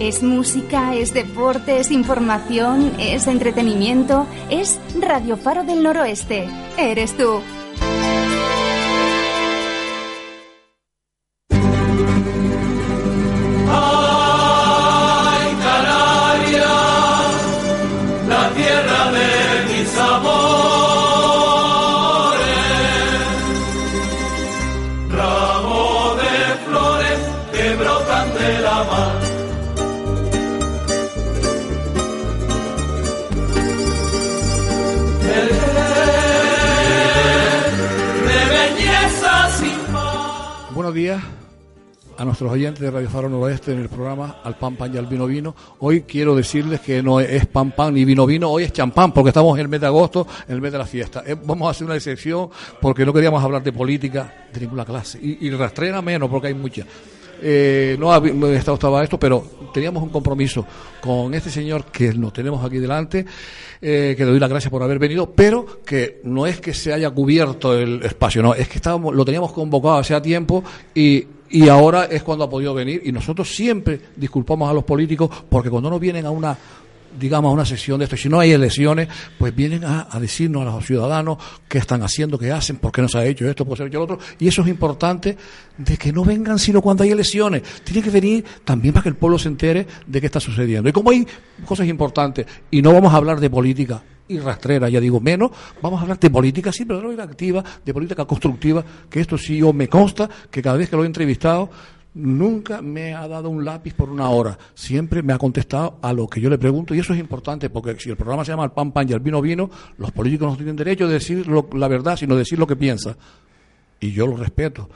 Es música, es deporte, es información, es entretenimiento, es Radio Faro del Noroeste. Eres tú. Días a nuestros oyentes de Radio Faro Noroeste en el programa Al Pan Pan y al Vino Vino. Hoy quiero decirles que no es pan pan ni vino vino, hoy es champán porque estamos en el mes de agosto, en el mes de la fiesta. Eh, vamos a hacer una excepción porque no queríamos hablar de política de ninguna clase y, y rastrera menos porque hay mucha. Eh, no estaba esto, pero teníamos un compromiso con este señor que nos tenemos aquí delante, eh, que le doy las gracias por haber venido, pero que no es que se haya cubierto el espacio, no, es que estábamos, lo teníamos convocado hace tiempo y y ahora es cuando ha podido venir y nosotros siempre disculpamos a los políticos porque cuando nos vienen a una digamos, una sesión de esto. Si no hay elecciones, pues vienen a, decirnos a los ciudadanos qué están haciendo, qué hacen, por qué no se ha hecho esto, por qué se ha hecho lo otro. Y eso es importante de que no vengan sino cuando hay elecciones. Tiene que venir también para que el pueblo se entere de qué está sucediendo. Y como hay cosas importantes, y no vamos a hablar de política y rastrera, ya digo menos, vamos a hablar de política, sí, pero de política activa, de política constructiva, que esto sí yo me consta que cada vez que lo he entrevistado, nunca me ha dado un lápiz por una hora. Siempre me ha contestado a lo que yo le pregunto y eso es importante porque si el programa se llama el pan pan y el vino vino, los políticos no tienen derecho a decir la verdad, sino decir lo que piensa. Y yo lo respeto.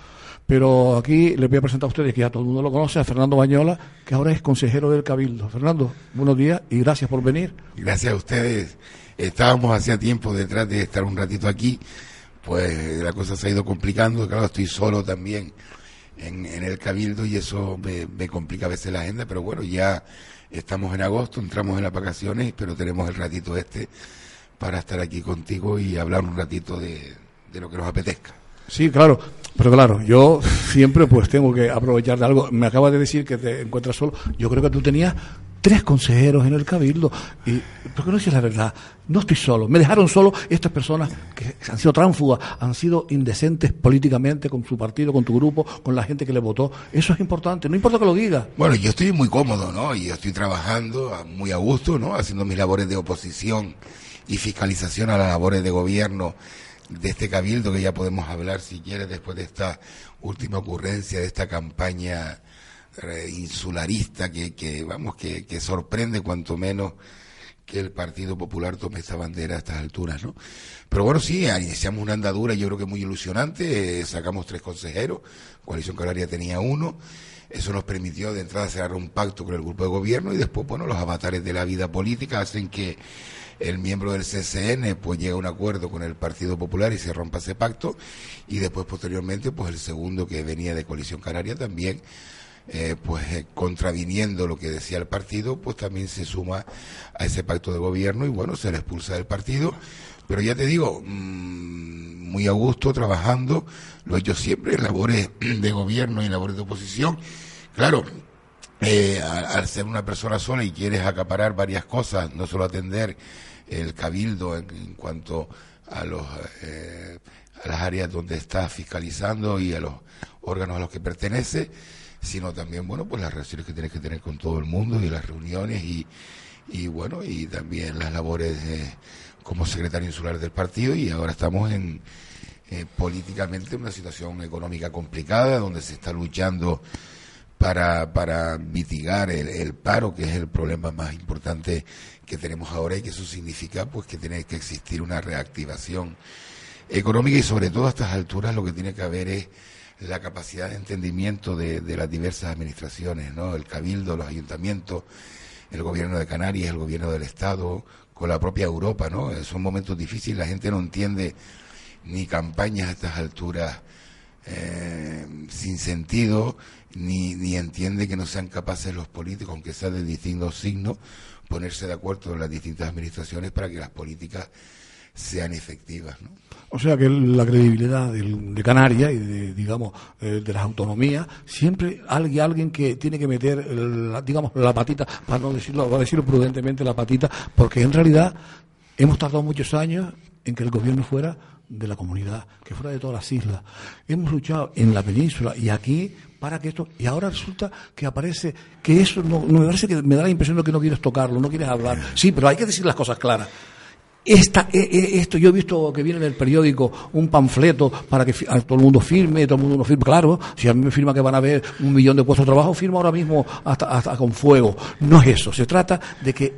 Pero aquí les voy a presentar a ustedes, que ya todo el mundo lo conoce, a Fernando Bañola, que ahora es consejero del Cabildo. Fernando, buenos días y gracias por venir. Gracias a ustedes. Estábamos hacía tiempo detrás de estar un ratito aquí, pues la cosa se ha ido complicando, claro, estoy solo también en, el cabildo y eso me, complica a veces la agenda, pero bueno, ya estamos en agosto, entramos en las vacaciones, pero tenemos el ratito este para estar aquí contigo y hablar un ratito de, de lo que nos apetezca. Sí, claro, pero claro, yo siempre pues tengo que aprovechar de algo. Me acaba de decir que te encuentras solo. Yo creo que tú tenías tres consejeros en el cabildo. Y, ¿Por qué no dices la verdad? No estoy solo. Me dejaron solo estas personas que han sido tránfugas, han sido indecentes políticamente con su partido, con tu grupo, con la gente que le votó. Eso es importante. No importa que lo diga. Bueno, yo estoy muy cómodo, ¿no? Y yo estoy trabajando muy a gusto, ¿no? Haciendo mis labores de oposición y fiscalización a las labores de gobierno de este cabildo que ya podemos hablar si quieres después de esta última ocurrencia de esta campaña insularista que, que vamos, que, sorprende cuanto menos que el Partido Popular tome esta bandera a estas alturas, ¿no? Pero bueno, sí, iniciamos una andadura yo creo que muy ilusionante, eh, sacamos tres consejeros, Coalición Canaria tenía uno, eso nos permitió de entrada cerrar un pacto con el grupo de gobierno y después, bueno, los avatares de la vida política hacen que el miembro del CCN pues llega a un acuerdo con el Partido Popular y se rompa ese pacto y después posteriormente pues el segundo que venía de Coalición Canaria también eh, pues eh, contraviniendo lo que decía el partido, pues también se suma a ese pacto de gobierno y bueno, se le expulsa del partido. Pero ya te digo, mm, muy a gusto, trabajando, lo he hecho siempre en labores de gobierno y labores de oposición. Claro, eh, al, ser una persona sola y quieres acaparar varias cosas, no solo atender el cabildo en, cuanto a los a las áreas donde estás fiscalizando y a los órganos a los que pertenece, sino también, bueno, pues las relaciones que tienes que tener con todo el mundo y las reuniones y, y bueno, y también las labores como secretario insular del partido y ahora estamos en eh, políticamente una situación económica complicada donde se está luchando para, para mitigar el, paro, que es el problema más importante que tenemos ahora y que eso significa pues que tiene que existir una reactivación económica y sobre todo a estas alturas lo que tiene que haber es la capacidad de entendimiento de, las diversas administraciones, ¿no? El cabildo, los ayuntamientos, el gobierno de Canarias, el gobierno del Estado, con la propia Europa, ¿no? Son momentos difíciles, la gente no entiende ni campañas a estas alturas eh, sin sentido, ni, ni entiende que no sean capaces los políticos, aunque sea de distintos signos, ponerse de acuerdo en las distintas administraciones para que las políticas sean efectivas. ¿no? O sea que la credibilidad de Canarias y de, digamos, eh, de las autonomías, siempre hay alguien que tiene que meter, digamos, la patita, para no decirlo, para decirlo prudentemente, la patita, porque en realidad hemos tardado muchos años en que el gobierno fuera de la comunidad, que fuera de todas las islas. Hemos luchado en la península y aquí para que esto y ahora resulta que aparece que eso no, me parece que me da la impresión de que no quieres tocarlo, no quieres hablar. Sí, pero hay que decir las cosas claras. Esta, e, e, esto, yo he visto que viene en el periódico un panfleto para que todo el mundo firme, todo el mundo no firme. Claro, si a mí me firma que van a haber un millón de puestos de trabajo, firmo ahora mismo hasta, con fuego. No es eso. Se trata de que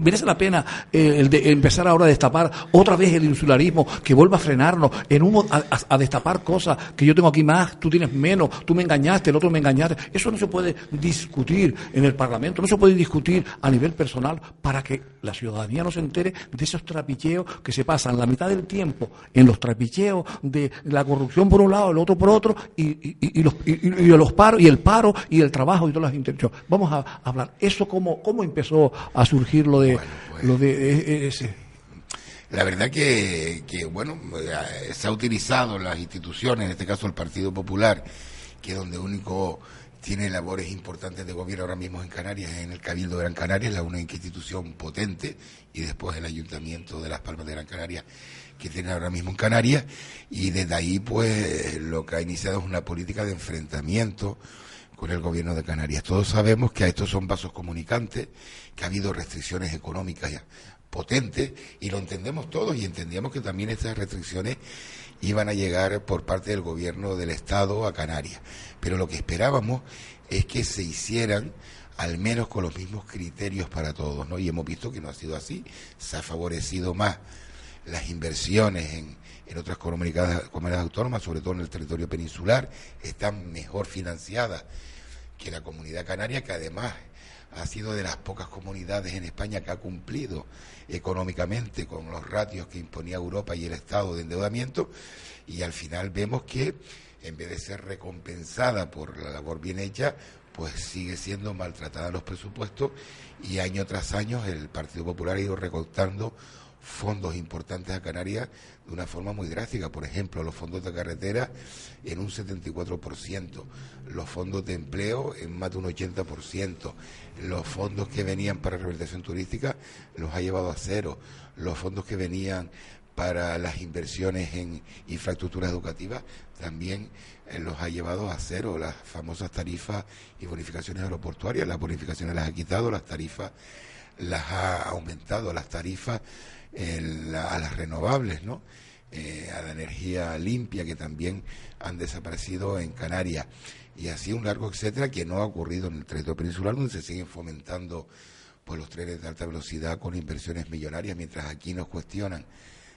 merece la pena eh, empezar ahora a destapar otra vez el insularismo, que vuelva a frenarnos, en un, a, destapar cosas que yo tengo aquí más, tú tienes menos, tú me engañaste, el otro me engañaste. Eso no se puede discutir en el Parlamento, no se puede discutir a nivel personal para que la ciudadanía no se entere de esos trapicheos que se pasan la mitad del tiempo en los trapicheos de la corrupción por un lado, el otro por otro, y, los, los paros, y el paro, y el trabajo y todas las intenciones. Vamos a hablar. ¿Eso cómo, cómo empezó a surgir lo de, pues, lo de e, e, ese? La verdad que, que, bueno, se ha utilizado las instituciones, en este caso el Partido Popular, que es donde único tiene labores importantes de gobierno ahora mismo en Canarias, en el Cabildo de Gran Canaria, la única institución potente, y después el Ayuntamiento de Las Palmas de Gran Canaria, que tiene ahora mismo en Canarias, y desde ahí, pues, lo que ha iniciado es una política de enfrentamiento con el gobierno de Canarias. Todos sabemos que a estos son vasos comunicantes, que ha habido restricciones económicas potentes, y lo entendemos todos, y entendíamos que también estas restricciones iban a llegar por parte del gobierno del Estado a Canarias. Pero lo que esperábamos es que se hicieran al menos con los mismos criterios para todos, ¿no? Y hemos visto que no ha sido así, se ha favorecido más las inversiones en, en otras comunidades, comunidades autónomas, sobre todo en el territorio peninsular, están mejor financiadas que la comunidad canaria, que además ha sido de las pocas comunidades en España que ha cumplido económicamente con los ratios que imponía Europa y el Estado de endeudamiento y al final vemos que en vez de ser recompensada por la labor bien hecha, pues sigue siendo maltratada los presupuestos y año tras año el Partido Popular ha ido recortando fondos importantes a Canarias de una forma muy drástica. Por ejemplo, los fondos de carretera en un 74%, los fondos de empleo en más de un 80%, los fondos que venían para rehabilitación turística los ha llevado a cero, los fondos que venían para las inversiones en infraestructuras educativas también eh, los ha llevado a cero, las famosas tarifas y bonificaciones aeroportuarias, las bonificaciones las ha quitado, las tarifas las ha aumentado, las tarifas a las renovables, ¿no? Eh, a la energía limpia que también han desaparecido en Canarias y así un largo etcétera que no ha ocurrido en el territorio peninsular donde se siguen fomentando pues los trenes de alta velocidad con inversiones millonarias mientras aquí nos cuestionan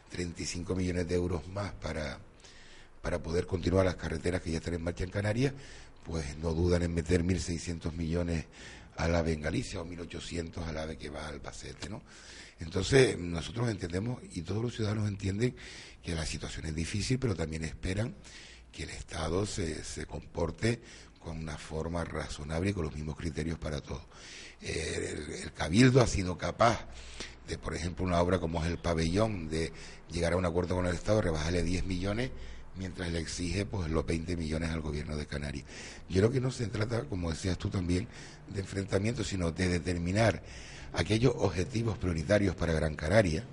35 millones de euros más para para poder continuar las carreteras que ya están en marcha en Canarias pues no dudan en meter 1.600 millones a la en Galicia o 1.800 a la ave que va al Albacete, ¿no? Entonces, nosotros entendemos y todos los ciudadanos entienden que la situación es difícil, pero también esperan que el Estado se, se comporte con una forma razonable y con los mismos criterios para todos. el, Cabildo ha sido capaz de, por ejemplo, una obra como es el pabellón, de llegar a un acuerdo con el Estado, rebajarle 10 millones, mientras le exige pues los 20 millones al gobierno de Canarias. Yo creo que no se trata, como decías tú también, de enfrentamiento, sino de determinar aquellos objetivos prioritarios para Gran Canaria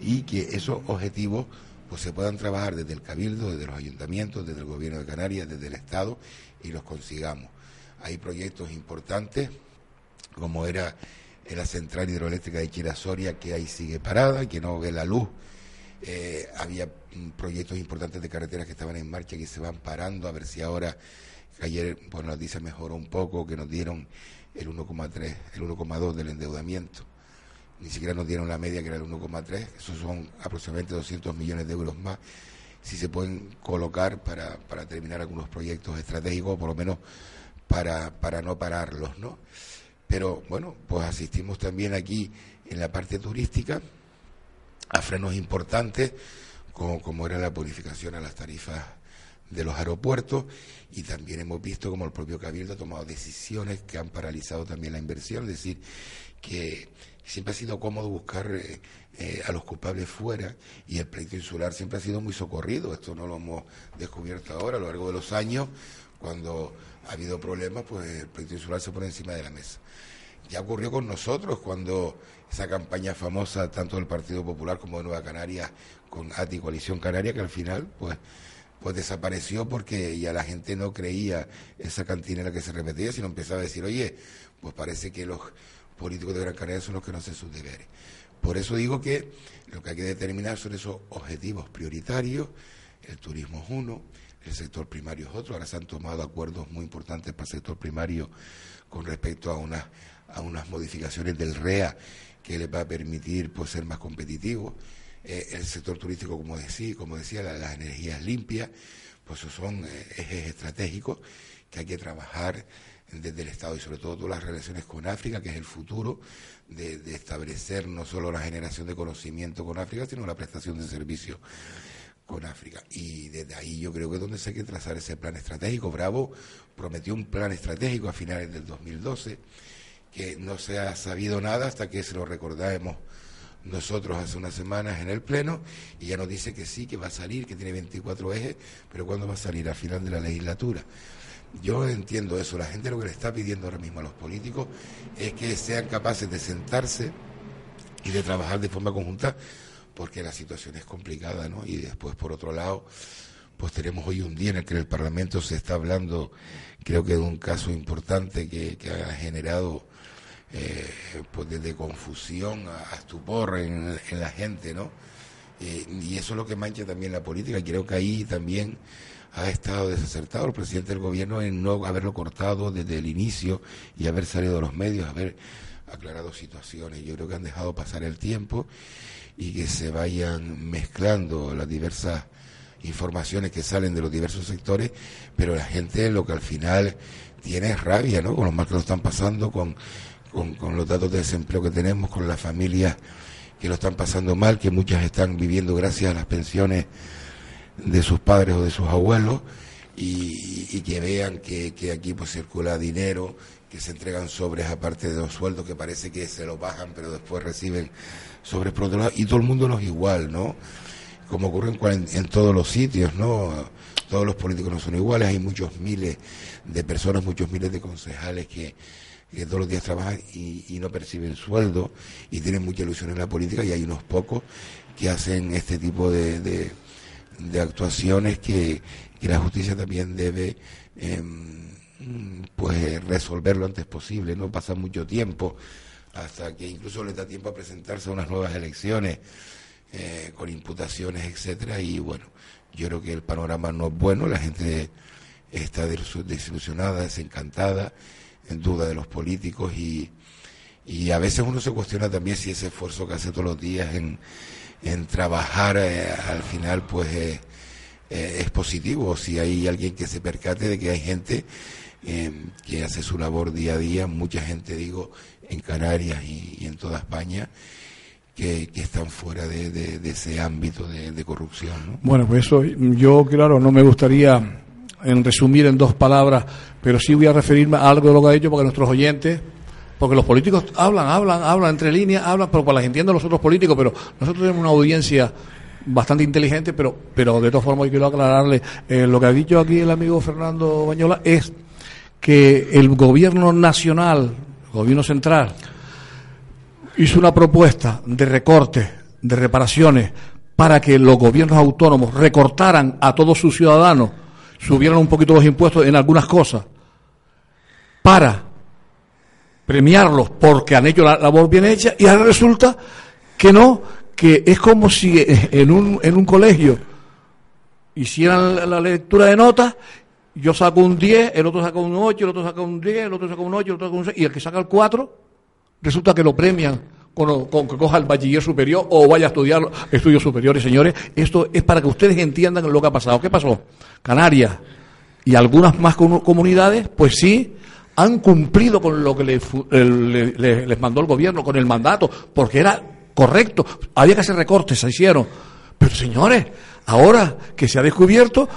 y que esos objetivos pues se puedan trabajar desde el Cabildo, desde los ayuntamientos, desde el Gobierno de Canarias, desde el Estado y los consigamos. Hay proyectos importantes, como era la central hidroeléctrica de Chirasoria, que ahí sigue parada, que no ve la luz. Eh, había proyectos importantes de carreteras que estaban en marcha que se van parando, a ver si ahora ayer pues la noticia mejoró un poco, que nos dieron el 1,3, el 1,2 del endeudamiento. Ni siquiera nos dieron la media que era el 1,3, esos son aproximadamente 200 millones de euros más si se pueden colocar para, para terminar algunos proyectos estratégicos, por lo menos para, para no pararlos, ¿no? Pero bueno, pues asistimos también aquí en la parte turística a frenos importantes, como, como era la purificación a las tarifas de los aeropuertos y también hemos visto como el propio Cabildo ha tomado decisiones que han paralizado también la inversión, es decir, que siempre ha sido cómodo buscar eh, eh, a los culpables fuera y el pleito insular siempre ha sido muy socorrido, esto no lo hemos descubierto ahora, a lo largo de los años, cuando ha habido problemas, pues el pleito insular se pone encima de la mesa. Ya ocurrió con nosotros cuando esa campaña famosa, tanto del Partido Popular como de Nueva Canarias, con ATI Coalición Canaria, que al final, pues pues desapareció porque ya la gente no creía esa cantina la que se repetía, sino empezaba a decir, oye, pues parece que los políticos de Gran Canaria son los que no hacen sus deberes. Por eso digo que lo que hay que determinar son esos objetivos prioritarios, el turismo es uno, el sector primario es otro, ahora se han tomado acuerdos muy importantes para el sector primario con respecto a unas, a unas modificaciones del REA que les va a permitir pues, ser más competitivos eh, el sector turístico, como decía, como decía las energías limpias, pues son eh, ejes estratégicos que hay que trabajar desde el Estado y sobre todo todas las relaciones con África, que es el futuro de, establecer no solo la generación de conocimiento con África, sino la prestación de servicios con África. Y desde ahí yo creo que es donde se hay que trazar ese plan estratégico. Bravo prometió un plan estratégico a finales del 2012, que no se ha sabido nada hasta que se lo recordamos nosotros hace unas semanas en el Pleno y ya nos dice que sí, que va a salir, que tiene 24 ejes, pero ¿cuándo va a salir? Al final de la legislatura. Yo entiendo eso, la gente lo que le está pidiendo ahora mismo a los políticos es que sean capaces de sentarse y de trabajar de forma conjunta porque la situación es complicada, ¿no? Y después, por otro lado, pues tenemos hoy un día en el que el Parlamento se está hablando, creo que de un caso importante que ha generado eh, pues desde confusión a, estupor en, la gente, ¿no? Y eso es lo que mancha también la política. Creo que ahí también ha estado desacertado el presidente del gobierno en no haberlo cortado desde el inicio y haber salido de los medios, haber aclarado situaciones. Yo creo que han dejado pasar el tiempo y que se vayan mezclando las diversas informaciones que salen de los diversos sectores, pero la gente lo que al final tiene es rabia, ¿no? Con los mal que lo están pasando, con con, los datos de desempleo que tenemos, con las familias que lo están pasando mal, que muchas están viviendo gracias a las pensiones de sus padres o de sus abuelos, y, que vean que, aquí pues circula dinero, que se entregan sobres aparte de los sueldos, que parece que se los bajan, pero después reciben sobres por otro lado, y todo el mundo no es igual, ¿no? Como ocurre en, en todos los sitios, ¿no? Todos los políticos no son iguales, hay muchos miles de personas, muchos miles de concejales que que todos los días trabajan y, no perciben sueldo y tienen mucha ilusión en la política y hay unos pocos que hacen este tipo de, de, actuaciones que, la justicia también debe em, pues resolver lo antes posible, no pasa mucho tiempo hasta que incluso les da tiempo a presentarse a unas nuevas elecciones eh, con imputaciones, etcétera. Y bueno, yo creo que el panorama no es bueno, la gente está desilusionada, desencantada en duda de los políticos y, y a veces uno se cuestiona también si ese esfuerzo que hace todos los días en, en trabajar eh, al final pues eh, eh, es positivo, si hay alguien que se percate de que hay gente que hace su labor día a día, mucha gente digo en Canarias y, en toda España, que, están fuera de, de, ese ámbito de, corrupción. ¿no? Bueno, pues eso yo, claro, no me gustaría en resumir en dos palabras, pero sí voy a referirme a algo de lo que ha dicho porque nuestros oyentes, porque los políticos hablan, hablan, hablan entre líneas, hablan, pero para las entienden los otros políticos, pero nosotros tenemos una audiencia bastante inteligente, pero, pero de todas formas quiero aclararle, eh, lo que ha dicho aquí el amigo Fernando Bañola es que el gobierno nacional, el gobierno central, hizo una propuesta de recortes, de reparaciones, para que los gobiernos autónomos recortaran a todos sus ciudadanos subieron un poquito los impuestos en algunas cosas para premiarlos porque han hecho la labor bien hecha y ahora resulta que no, que es como si en un, en un colegio hicieran la lectura de notas yo saco un 10, el otro saca un 8, el otro saca un 10, el otro saca un 8, el otro saca un 6, y el que saca el 4, resulta que lo premian con, con, que coja el bachiller superior o vaya a estudiar estudios superiores, señores. Esto es para que ustedes entiendan lo que ha pasado. ¿Qué pasó? Canarias y algunas más comunidades, pues sí, han cumplido con lo que les mandó el gobierno, con el mandato, porque era correcto. Había que hacer recortes, se hicieron. Pero señores, ahora que se ha descubierto,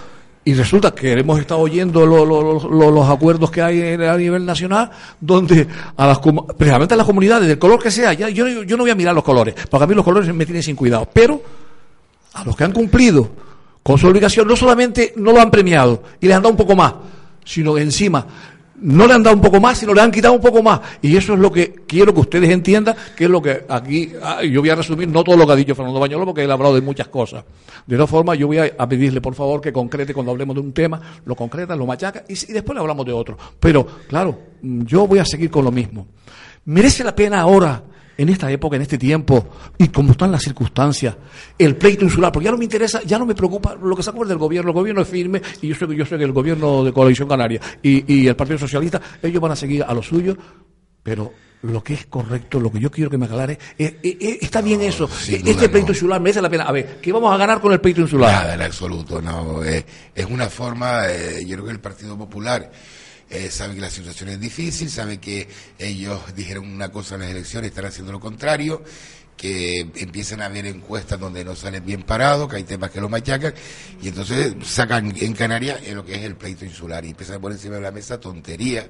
y resulta que hemos estado oyendo los acuerdos que hay a nivel nacional, donde a las, precisamente a las comunidades, del color que sea, ya, yo, yo no voy a mirar los colores, porque a mí los colores me tienen sin cuidado, pero a los que han cumplido con su obligación, no solamente no lo han premiado y les han dado un poco más, sino que encima no le han dado un poco más, sino le han quitado un poco más. Y eso es lo que quiero que ustedes entiendan, que es lo que aquí, ah, yo voy a resumir, no todo lo que ha dicho Fernando Bañolo, porque él ha hablado de muchas cosas. De todas formas, yo voy a, pedirle, por favor, que concrete cuando hablemos de un tema, lo concreta, lo machaca, y, y después le hablamos de otro. Pero, claro, yo voy a seguir con lo mismo. ¿Merece la pena ahora en esta época, en este tiempo, y como están las circunstancias, el pleito insular, porque ya no me interesa, ya no me preocupa lo que se acuerda del gobierno, el gobierno es firme, y yo sé que yo sé que el gobierno de coalición canaria y, y el Partido Socialista, ellos van a seguir a lo suyo, pero lo que es correcto, lo que yo quiero que me aclare, está bien eso. este pleito insular merece la pena. A ver, ¿qué vamos a ganar con el pleito insular? Nada, en absoluto, no. es una forma, eh, yo creo que el Partido Popular eh, sabe que la situación es difícil, sabe que ellos dijeron una cosa en las elecciones, están haciendo lo contrario, que empiezan a haber encuestas donde no salen bien parados, que hay temas que lo machacan, y entonces sacan en Canarias en lo que es el pleito insular y empiezan a poner encima de la mesa tontería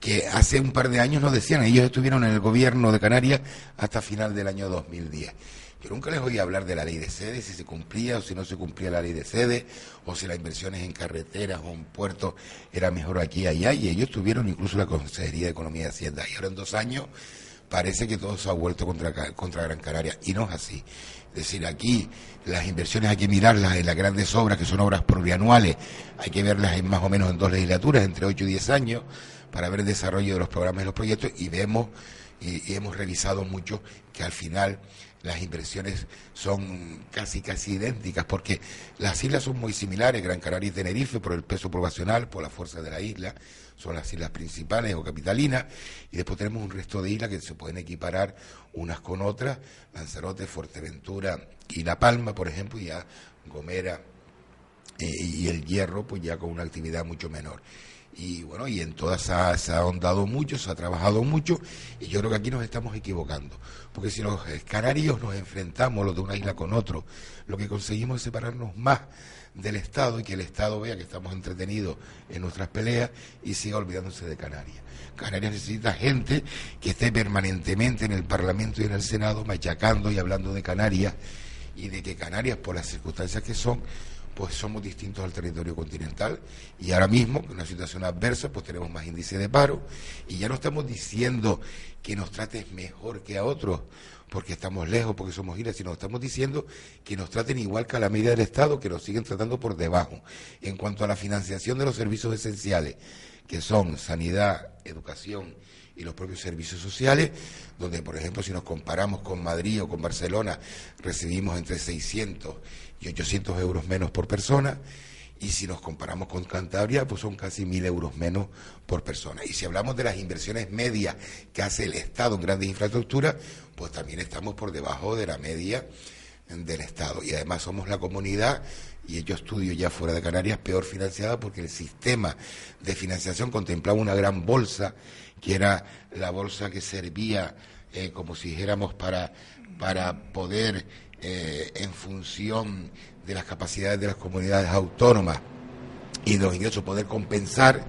que hace un par de años nos decían, ellos estuvieron en el gobierno de Canarias hasta final del año 2010. Yo nunca les oí hablar de la ley de sede, si se cumplía o si no se cumplía la ley de sede, o si las inversiones en carreteras o en puertos era mejor aquí allá, y ellos tuvieron incluso la Consejería de Economía y Hacienda. Y ahora en dos años parece que todo se ha vuelto contra, contra Gran Canaria, y no es así. Es decir, aquí las inversiones hay que mirarlas en las grandes obras, que son obras plurianuales, hay que verlas en más o menos en dos legislaturas, entre ocho y diez años, para ver el desarrollo de los programas y los proyectos, y vemos y hemos revisado mucho que al final las inversiones son casi casi idénticas porque las islas son muy similares, Gran Canaria y Tenerife por el peso poblacional, por la fuerza de la isla, son las islas principales o capitalinas y después tenemos un resto de islas que se pueden equiparar unas con otras, Lanzarote, Fuerteventura y La Palma, por ejemplo, y ya Gomera eh, y el Hierro, pues ya con una actividad mucho menor y bueno, y en todas se ha, se ha, ahondado mucho, se ha trabajado mucho, y yo creo que aquí nos estamos equivocando, porque si los canarios nos enfrentamos los de una isla con otro, lo que conseguimos es separarnos más del Estado y que el Estado vea que estamos entretenidos en nuestras peleas y siga olvidándose de Canarias. Canarias necesita gente que esté permanentemente en el Parlamento y en el Senado machacando y hablando de Canarias y de que Canarias, por las circunstancias que son, pues somos distintos al territorio continental y ahora mismo, en una situación adversa, pues tenemos más índice de paro y ya no estamos diciendo que nos trates mejor que a otros porque estamos lejos, porque somos islas, sino estamos diciendo que nos traten igual que a la medida del Estado, que nos siguen tratando por debajo. En cuanto a la financiación de los servicios esenciales, que son sanidad, educación y los propios servicios sociales, donde, por ejemplo, si nos comparamos con Madrid o con Barcelona, recibimos entre 600 y 800 euros menos por persona. Y si nos comparamos con Cantabria, pues son casi mil euros menos por persona. Y si hablamos de las inversiones medias que hace el Estado en grandes infraestructuras, pues también estamos por debajo de la media del Estado. Y además somos la comunidad, y yo estudio ya fuera de Canarias, peor financiada porque el sistema de financiación contemplaba una gran bolsa, que era la bolsa que servía, eh, como si dijéramos, para, para poder eh, en función de las capacidades de las comunidades autónomas y de los ingresos poder compensar.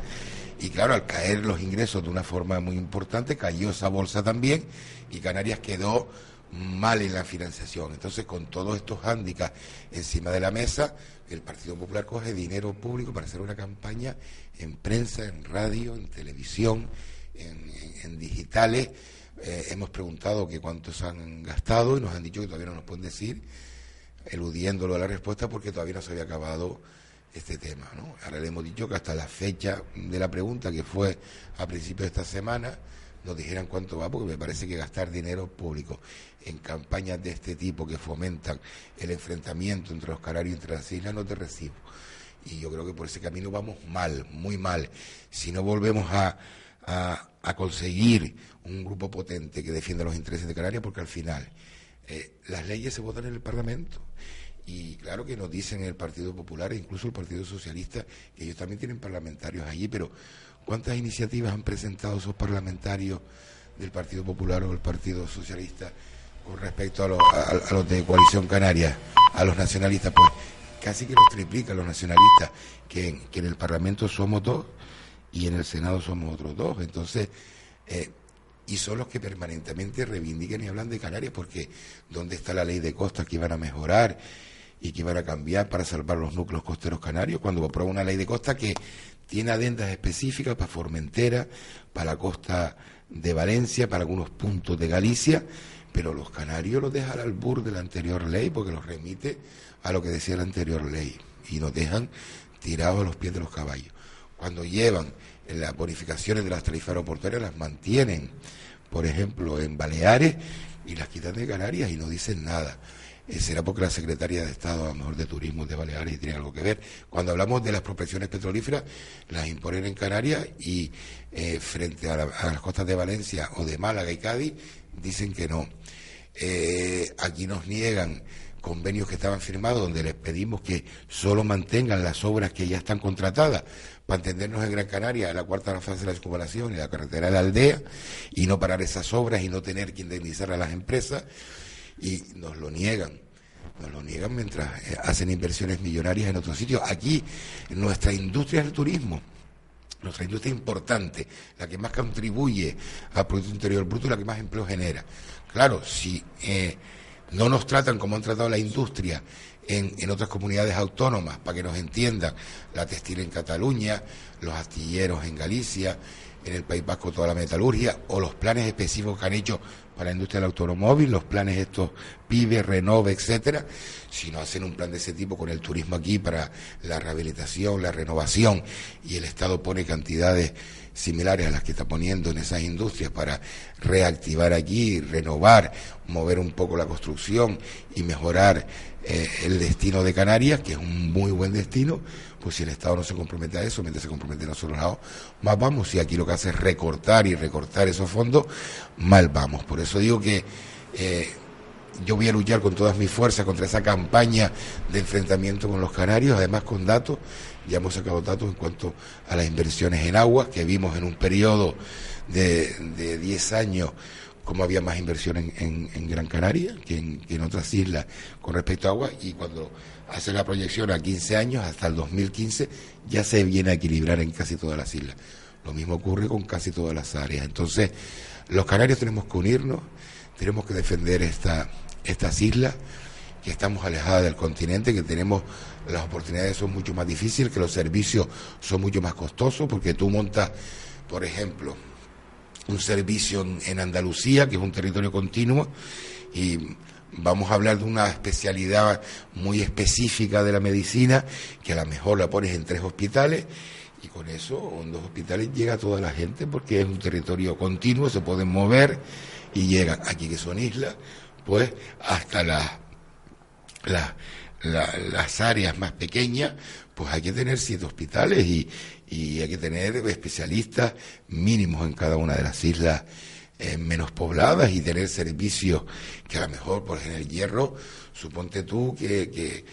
Y claro, al caer los ingresos de una forma muy importante, cayó esa bolsa también y Canarias quedó mal en la financiación. Entonces, con todos estos hándicaps encima de la mesa, el Partido Popular coge dinero público para hacer una campaña en prensa, en radio, en televisión, en digitales eh, hemos preguntado que cuántos han gastado y nos han dicho que todavía no nos pueden decir, eludiéndolo a la respuesta porque todavía no se había acabado este tema. ¿no? Ahora le hemos dicho que hasta la fecha de la pregunta, que fue a principios de esta semana, nos dijeran cuánto va, porque me parece que gastar dinero público en campañas de este tipo que fomentan el enfrentamiento entre los canarios y entre las islas no te recibo. Y yo creo que por ese camino vamos mal, muy mal. Si no volvemos a, a, conseguir un grupo potente que defienda los intereses de Canarias, porque al final eh, las leyes se votan en el Parlamento. Y claro que nos dicen el Partido Popular e incluso el Partido Socialista que ellos también tienen parlamentarios allí, pero ¿cuántas iniciativas han presentado esos parlamentarios del Partido Popular o del Partido Socialista con respecto a, los de Coalición Canaria, a los nacionalistas? Pues casi que los triplican los nacionalistas, que en el Parlamento somos dos y en el Senado somos otros dos. Entonces, eh, y son los que permanentemente reivindican y hablan de Canarias, porque ¿dónde está la ley de costas que iban a mejorar y que iban a cambiar para salvar los núcleos costeros canarios? Cuando aprueba una ley de costa que tiene adendas específicas para Formentera, para la costa de Valencia, para algunos puntos de Galicia, pero los canarios los dejan al bur de la anterior ley porque los remite a lo que decía la anterior ley y nos dejan tirados a los pies de los caballos cuando llevan las bonificaciones de las tarifas aeroportuarias, las mantienen, por ejemplo, en Baleares y las quitan de Canarias y no dicen nada. Eh, será porque la Secretaría de Estado, a lo mejor de Turismo de Baleares, tiene algo que ver. Cuando hablamos de las prospecciones petrolíferas, las imponen en Canarias y eh, frente a, las costas de Valencia o de Málaga y Cádiz, dicen que no. Eh, aquí nos niegan convenios que estaban firmados donde les pedimos que solo mantengan las obras que ya están contratadas para entendernos en Gran Canaria, la cuarta fase de la circunvalación y la carretera de la aldea, y no parar esas obras y no tener que indemnizar a las empresas, y nos lo niegan. Nos lo niegan mientras eh, hacen inversiones millonarias en otros sitios. Aquí, nuestra industria del turismo, nuestra industria importante, la que más contribuye al Producto Interior Bruto y la que más empleo genera. Claro, si eh, no nos tratan como han tratado la industria en, otras comunidades autónomas, para que nos entiendan, la textil en Cataluña, los astilleros en Galicia, en el País Vasco toda la metalurgia, o los planes específicos que han hecho para la industria del automóvil, los planes estos PIBE, Renove, etcétera, si no hacen un plan de ese tipo con el turismo aquí para la rehabilitación, la renovación, y el Estado pone cantidades similares a las que está poniendo en esas industrias para reactivar aquí, renovar, mover un poco la construcción y mejorar eh, el destino de Canarias, que es un muy buen destino, pues si el Estado no se compromete a eso, mientras se compromete a otros lados, más vamos. Si aquí lo que hace es recortar y recortar esos fondos, mal vamos. Por eso digo que eh, yo voy a luchar con todas mis fuerzas contra esa campaña de enfrentamiento con los canarios, además con datos. Ya hemos sacado datos en cuanto a las inversiones en agua, que vimos en un periodo de 10 años como había más inversión en, Gran Canaria que en, otras islas con respecto a agua y cuando hace la proyección a 15 años, hasta el 2015, ya se viene a equilibrar en casi todas las islas. Lo mismo ocurre con casi todas las áreas. Entonces, los canarios tenemos que unirnos, tenemos que defender esta, estas islas, que estamos alejadas del continente, que tenemos las oportunidades son mucho más difíciles, que los servicios son mucho más costosos, porque tú montas, por ejemplo, un servicio en Andalucía, que es un territorio continuo, y vamos a hablar de una especialidad muy específica de la medicina, que a lo mejor la pones en tres hospitales, y con eso, en dos hospitales llega toda la gente, porque es un territorio continuo, se pueden mover, y llegan aquí que son islas, pues hasta las las áreas más pequeñas, pues hay que tener siete hospitales y, y hay que tener especialistas mínimos en cada una de las islas eh, menos pobladas y tener servicios que a lo mejor, por ejemplo, el hierro, suponte tú que, que,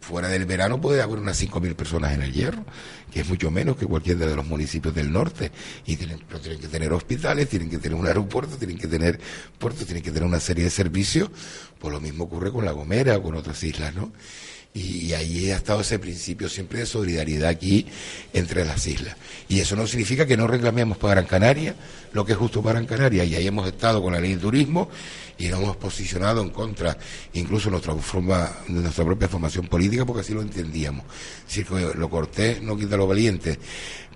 fuera del verano puede haber unas 5.000 personas en el hierro, que es mucho menos que cualquiera de los municipios del norte. Y tienen, pero tienen que tener hospitales, tienen que tener un aeropuerto, tienen que tener puertos, tienen que tener una serie de servicios. Pues lo mismo ocurre con La Gomera o con otras islas, ¿no? Y, ahí ha estado ese principio siempre de solidaridad aquí entre las islas. Y eso no significa que no reclamemos para Gran Canaria lo que es justo para Gran Canaria. Y ahí hemos estado con la ley de turismo y nos hemos posicionado en contra, incluso nuestra forma, de nuestra propia formación política, porque así lo entendíamos. Es que lo cortés no quita lo valiente.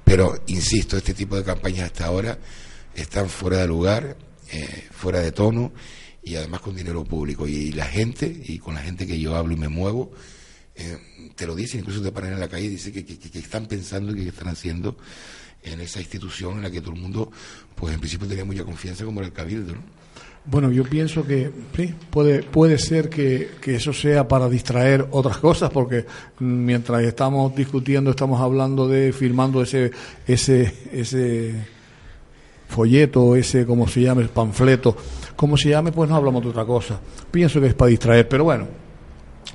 Pero, insisto, este tipo de campañas hasta ahora están fuera de lugar, eh, fuera de tono y además con dinero público. Y la gente, y con la gente que yo hablo y me muevo, eh, te lo dicen, incluso te paran en la calle y dicen que, que, están pensando y que están haciendo en esa institución en la que todo el mundo, pues en principio tenía mucha confianza como era el Cabildo. ¿no? Bueno, yo pienso que sí, puede, puede ser que, que, eso sea para distraer otras cosas, porque mientras estamos discutiendo, estamos hablando de, firmando ese, ese, ese folleto, ese, como se llama, el panfleto, como se llame, pues no hablamos de otra cosa. Pienso que es para distraer, pero bueno,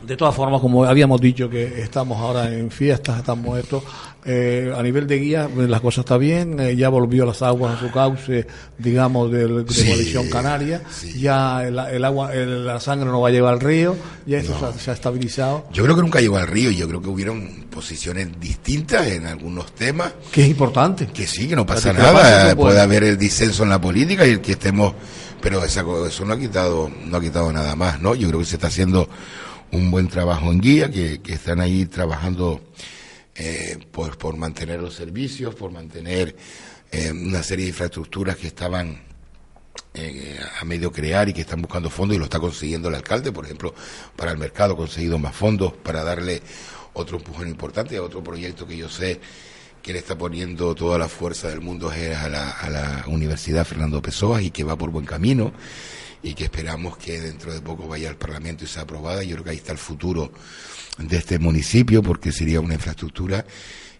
de todas formas, como habíamos dicho que estamos ahora en fiestas, estamos esto, eh, a nivel de guía pues, la cosa está bien, eh, ya volvió las aguas a su cauce, digamos, de, de coalición canaria, ya el, agua, la sangre no va a llevar al río, ya esto se, ha, estabilizado. Yo creo que nunca llegó al río, yo creo que hubieron posiciones distintas en algunos temas. Que es importante. Que sí, que no pasa nada, puede haber el disenso en la política y el que estemos, pero eso no ha quitado, no ha quitado nada más, ¿no? Yo creo que se está haciendo un buen trabajo en guía, que, que están ahí trabajando eh, por, mantener los servicios, por mantener eh, una serie de infraestructuras que estaban eh, a medio crear y que están buscando fondos y lo está consiguiendo el alcalde, por ejemplo, para el mercado conseguido más fondos para darle otro empujón importante a otro proyecto que yo sé que le está poniendo toda la fuerza del mundo es a la, a la Universidad Fernando Pessoa y que va por buen camino y que esperamos que dentro de poco vaya al Parlamento y sea aprobada. Yo creo que ahí está el futuro de este municipio porque sería una infraestructura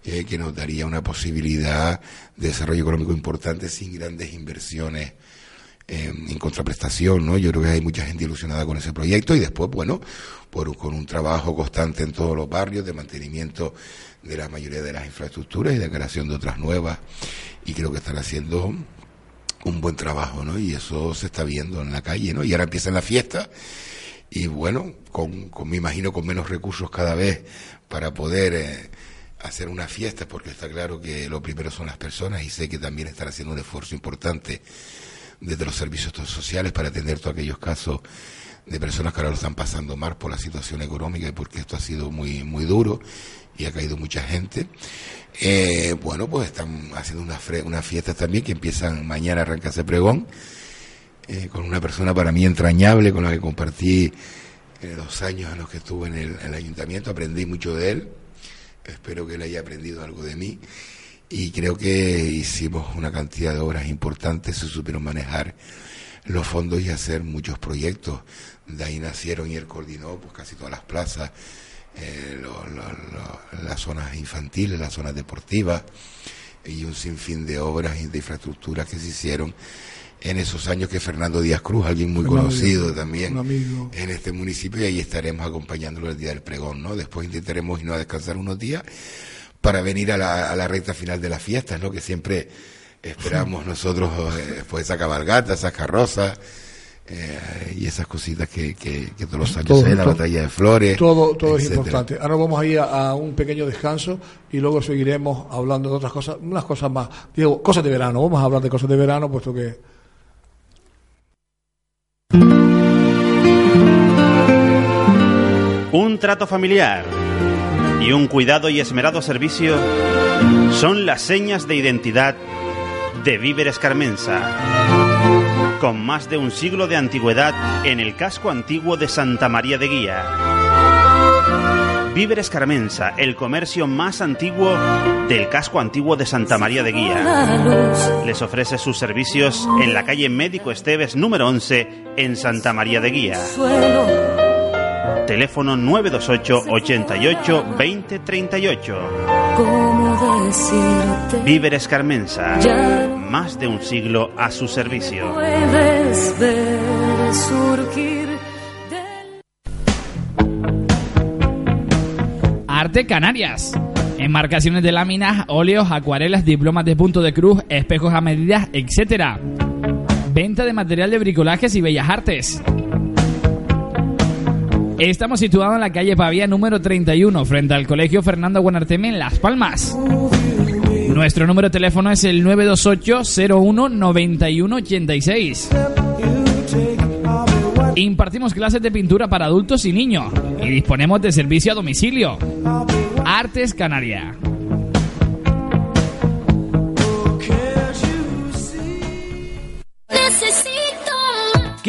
eh, que nos daría una posibilidad de desarrollo económico importante sin grandes inversiones eh, en contraprestación, ¿no? Yo creo que hay mucha gente ilusionada con ese proyecto y después, bueno, por, con un trabajo constante en todos los barrios de mantenimiento de la mayoría de las infraestructuras y de creación de otras nuevas y creo que están haciendo un buen trabajo, ¿no? Y eso se está viendo en la calle, ¿no? Y ahora empieza la fiesta y bueno, con, con, me imagino con menos recursos cada vez para poder eh, hacer una fiesta, porque está claro que lo primero son las personas y sé que también están haciendo un esfuerzo importante desde los servicios sociales para atender todos aquellos casos de personas que ahora lo están pasando mal por la situación económica y porque esto ha sido muy muy duro y ha caído mucha gente. Eh, bueno, pues están haciendo unas una fiestas también que empiezan mañana, arranca ese pregón, eh, con una persona para mí entrañable, con la que compartí eh, los años en los que estuve en el, ayuntamiento, aprendí mucho de él, espero que él haya aprendido algo de mí y creo que hicimos una cantidad de obras importantes, se supieron manejar los fondos y hacer muchos proyectos. De ahí nacieron y él coordinó pues casi todas las plazas eh, las zonas infantiles, las zonas deportivas y un sinfín de obras y de infraestructuras que se hicieron en esos años que Fernando Díaz Cruz, alguien muy conocido también en este municipio, y ahí estaremos acompañándolo el día del pregón, ¿no? Después intentaremos irnos a descansar unos días para venir a la, a la recta final de las fiestas, ¿no? Que siempre esperamos nosotros eh, después de esa cabalgata, esas carrozas, eh, y esas cositas que, que, todos los años la batalla de flores. Todo, todo es importante. Ahora vamos a ir a, un pequeño descanso y luego seguiremos hablando de otras cosas, unas cosas más. Digo, cosas de verano. Vamos a hablar de cosas de verano, puesto que. Un trato familiar y un cuidado y esmerado servicio son las señas de identidad de Víveres Carmensa con más de un siglo de antigüedad en el casco antiguo de Santa María de Guía. Víveres Carmensa, el comercio más antiguo del casco antiguo de Santa María de Guía. Les ofrece sus servicios en la calle Médico Esteves número 11 en Santa María de Guía. Teléfono 928 88 20 Víveres Carmensa, más de un siglo a su servicio. Arte Canarias. Embarcaciones de láminas, óleos, acuarelas, diplomas de punto de cruz, espejos a medidas, etc. Venta de material de bricolajes y bellas artes. Estamos situados en la calle Pavía número 31, frente al Colegio Fernando Guanarteme en Las Palmas. Nuestro número de teléfono es el 928-01-9186. Impartimos clases de pintura para adultos y niños y disponemos de servicio a domicilio. Artes Canaria.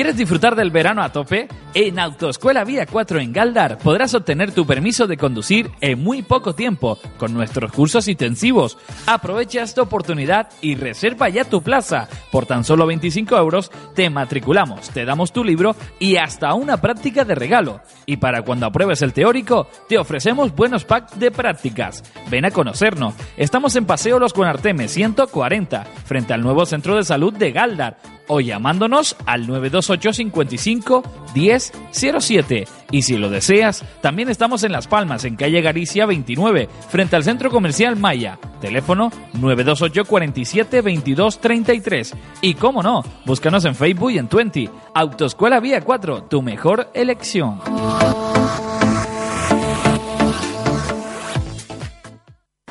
¿Quieres disfrutar del verano a tope? En Autoescuela Vía 4 en Galdar podrás obtener tu permiso de conducir en muy poco tiempo con nuestros cursos intensivos. Aprovecha esta oportunidad y reserva ya tu plaza. Por tan solo 25 euros te matriculamos, te damos tu libro y hasta una práctica de regalo. Y para cuando apruebes el teórico, te ofrecemos buenos packs de prácticas. Ven a conocernos. Estamos en Paseo Los Conarteme 140, frente al nuevo Centro de Salud de Galdar o llamándonos al 928 55 1007. Y si lo deseas, también estamos en Las Palmas, en calle Garicia 29, frente al Centro Comercial Maya. Teléfono 928 47 22 33. Y cómo no, búscanos en Facebook y en Twenty. Autoescuela Vía 4, tu mejor elección.